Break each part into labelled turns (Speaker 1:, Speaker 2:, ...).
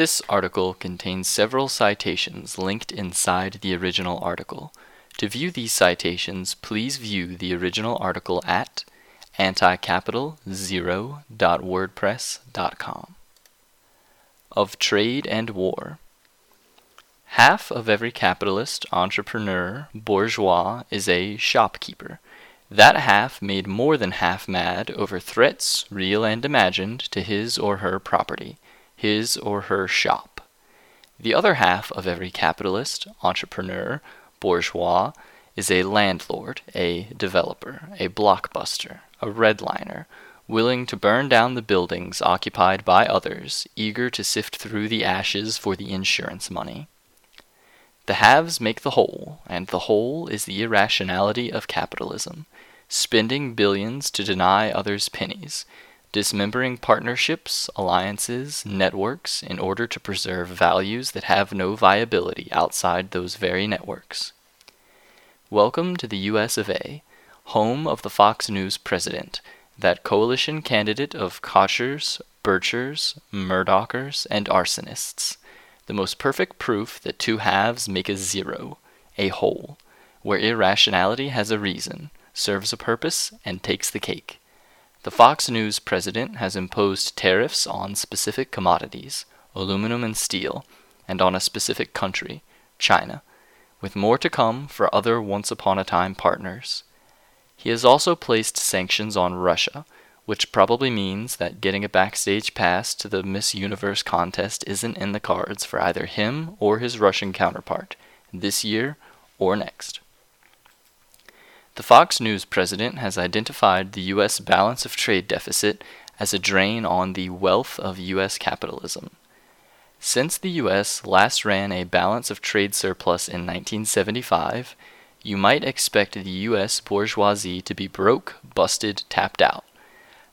Speaker 1: This article contains several citations linked inside the original article. To view these citations, please view the original article at anticapital0.wordpress.com. Of Trade and War Half of every capitalist, entrepreneur, bourgeois is a shopkeeper. That half made more than half mad over threats, real and imagined, to his or her property, his or her shop. The other half of every capitalist, entrepreneur, bourgeois is a landlord, a developer, a blockbuster, a redliner, willing to burn down the buildings occupied by others, eager to sift through the ashes for the insurance money. The halves make the whole, and the whole is the irrationality of capitalism, spending billions to deny others pennies, dismembering partnerships, alliances, networks in order to preserve values that have no viability outside those very networks. Welcome to the US of A, home of the Fox News president, that coalition candidate of Kochers, Birchers, Murdochers, and arsonists the most perfect proof that two halves make a zero, a whole, where irrationality has a reason, serves a purpose, and takes the cake. The Fox News president has imposed tariffs on specific commodities, aluminum and steel, and on a specific country, China, with more to come for other once upon a time partners. He has also placed sanctions on Russia which probably means that getting a backstage pass to the Miss Universe contest isn't in the cards for either him or his Russian counterpart, this year or next. The Fox News president has identified the U.S. balance of trade deficit as a drain on the wealth of U.S. capitalism. Since the U.S. last ran a balance of trade surplus in 1975, you might expect the U.S. bourgeoisie to be broke, busted, tapped out.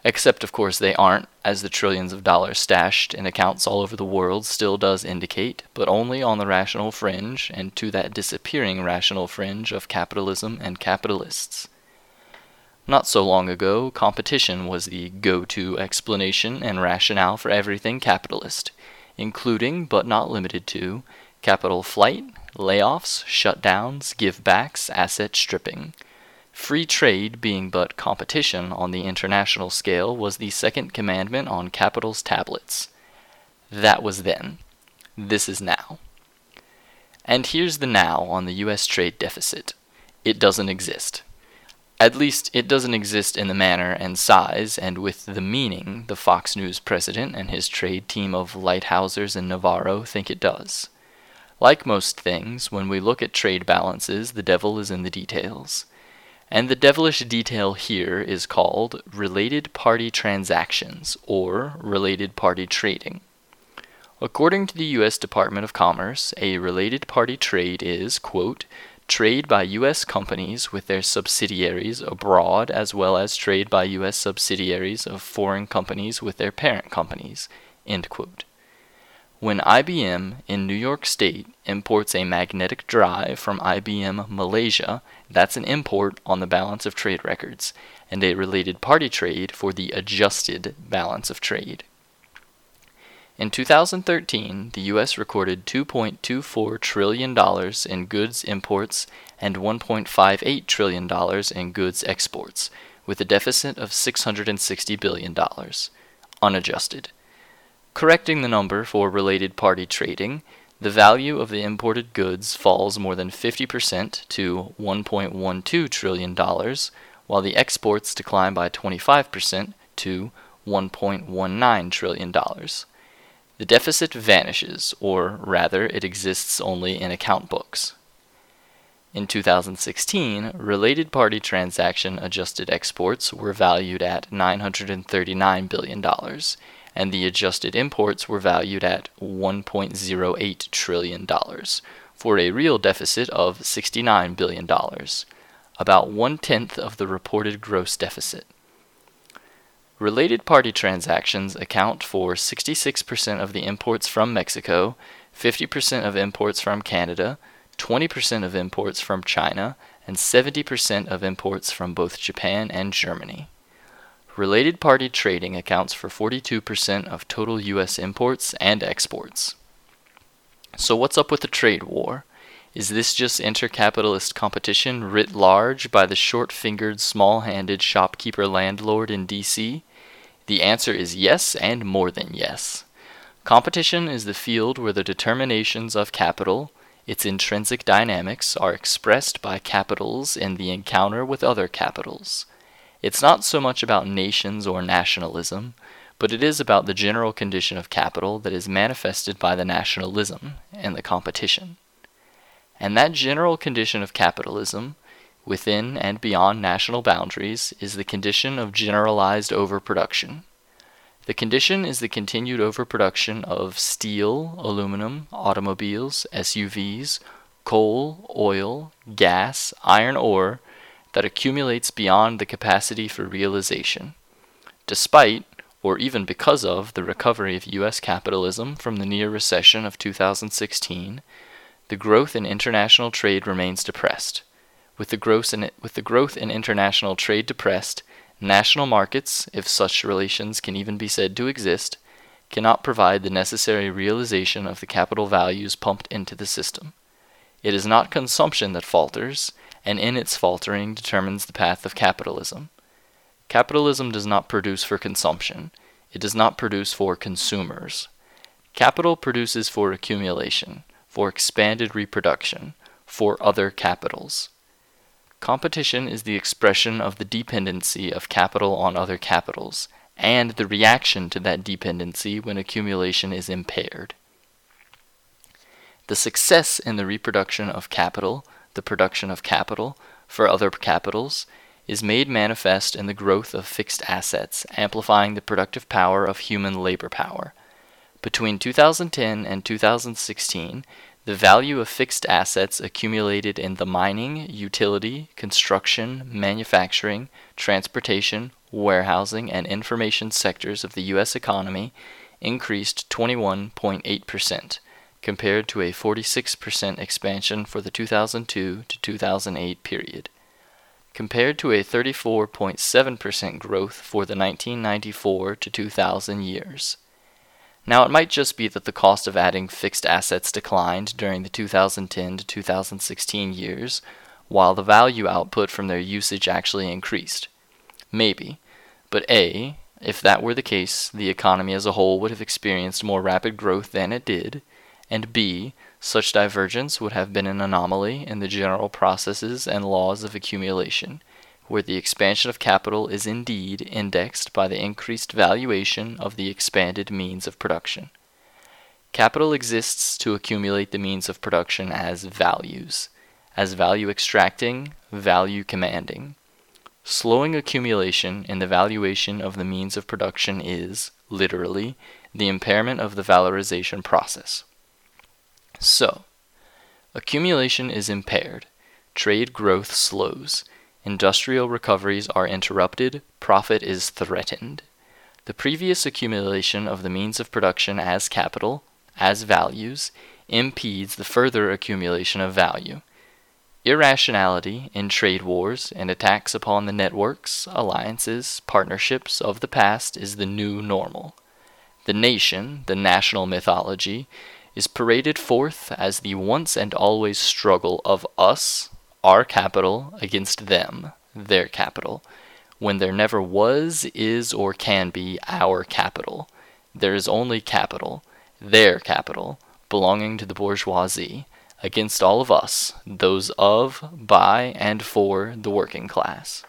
Speaker 1: Except, of course, they aren't, as the trillions of dollars stashed in accounts all over the world still does indicate, but only on the rational fringe, and to that disappearing rational fringe of capitalism and capitalists. Not so long ago, competition was the go to explanation and rationale for everything capitalist, including, but not limited to, capital flight, layoffs, shutdowns, givebacks, asset stripping. Free trade being but competition on the international scale was the second commandment on capital's tablets. That was then. This is now. And here's the now on the U.S. trade deficit. It doesn't exist. At least, it doesn't exist in the manner and size and with the meaning the Fox News president and his trade team of Lighthizers and Navarro think it does. Like most things, when we look at trade balances, the devil is in the details. And the devilish detail here is called related party transactions or related party trading. According to the U.S. Department of Commerce, a related party trade is, quote, trade by U.S. companies with their subsidiaries abroad as well as trade by U.S. subsidiaries of foreign companies with their parent companies, end quote. When IBM in New York State imports a magnetic drive from IBM Malaysia, that's an import on the balance of trade records, and a related party trade for the adjusted balance of trade. In 2013, the U.S. recorded $2.24 trillion in goods imports and $1.58 trillion in goods exports, with a deficit of $660 billion, unadjusted. Correcting the number for related party trading, the value of the imported goods falls more than 50% to $1.12 trillion, while the exports decline by 25% to $1.19 trillion. The deficit vanishes, or rather, it exists only in account books. In 2016, related party transaction adjusted exports were valued at $939 billion and the adjusted imports were valued at $1.08 trillion, for a real deficit of $69 billion, about one tenth of the reported gross deficit. Related party transactions account for 66% of the imports from Mexico, 50% of imports from Canada, 20% of imports from China, and 70% of imports from both Japan and Germany. Related party trading accounts for 42% of total U.S. imports and exports. So, what's up with the trade war? Is this just intercapitalist competition writ large by the short fingered, small handed shopkeeper landlord in DC? The answer is yes, and more than yes. Competition is the field where the determinations of capital, its intrinsic dynamics, are expressed by capitals in the encounter with other capitals. It's not so much about nations or nationalism, but it is about the general condition of capital that is manifested by the nationalism and the competition. And that general condition of capitalism, within and beyond national boundaries, is the condition of generalized overproduction. The condition is the continued overproduction of steel, aluminum, automobiles, SUVs, coal, oil, gas, iron ore that accumulates beyond the capacity for realization. Despite, or even because of, the recovery of U.S. capitalism from the near recession of 2016, the growth in international trade remains depressed. With the, growth in, with the growth in international trade depressed, national markets, if such relations can even be said to exist, cannot provide the necessary realization of the capital values pumped into the system. It is not consumption that falters, and in its faltering determines the path of capitalism. Capitalism does not produce for consumption, it does not produce for consumers. Capital produces for accumulation for expanded reproduction, for other capitals. Competition is the expression of the dependency of capital on other capitals, and the reaction to that dependency when accumulation is impaired. The success in the reproduction of capital, the production of capital, for other capitals, is made manifest in the growth of fixed assets, amplifying the productive power of human labor power. Between 2010 and 2016, the value of fixed assets accumulated in the mining, utility, construction, manufacturing, transportation, warehousing, and information sectors of the U.S. economy increased 21.8%, compared to a 46% expansion for the 2002 to 2008 period. Compared to a 34.7% growth for the 1994 to 2000 years. Now, it might just be that the cost of adding fixed assets declined during the 2010 to 2016 years, while the value output from their usage actually increased. Maybe. But A, if that were the case, the economy as a whole would have experienced more rapid growth than it did, and B, such divergence would have been an anomaly in the general processes and laws of accumulation, where the expansion of capital is indeed indexed by the increased valuation of the expanded means of production. Capital exists to accumulate the means of production as values, as value extracting, value commanding. Slowing accumulation in the valuation of the means of production is, literally, the impairment of the valorization process. So, accumulation is impaired, trade growth slows, industrial recoveries are interrupted, profit is threatened. The previous accumulation of the means of production as capital, as values, impedes the further accumulation of value. Irrationality in trade wars and attacks upon the networks, alliances, partnerships of the past is the new normal. The nation, the national mythology, is paraded forth as the once and always struggle of us, our capital against them, their capital, when there never was, is, or can be our capital. There is only capital, their capital, belonging to the bourgeoisie, against all of us, those of, by, and for the working class.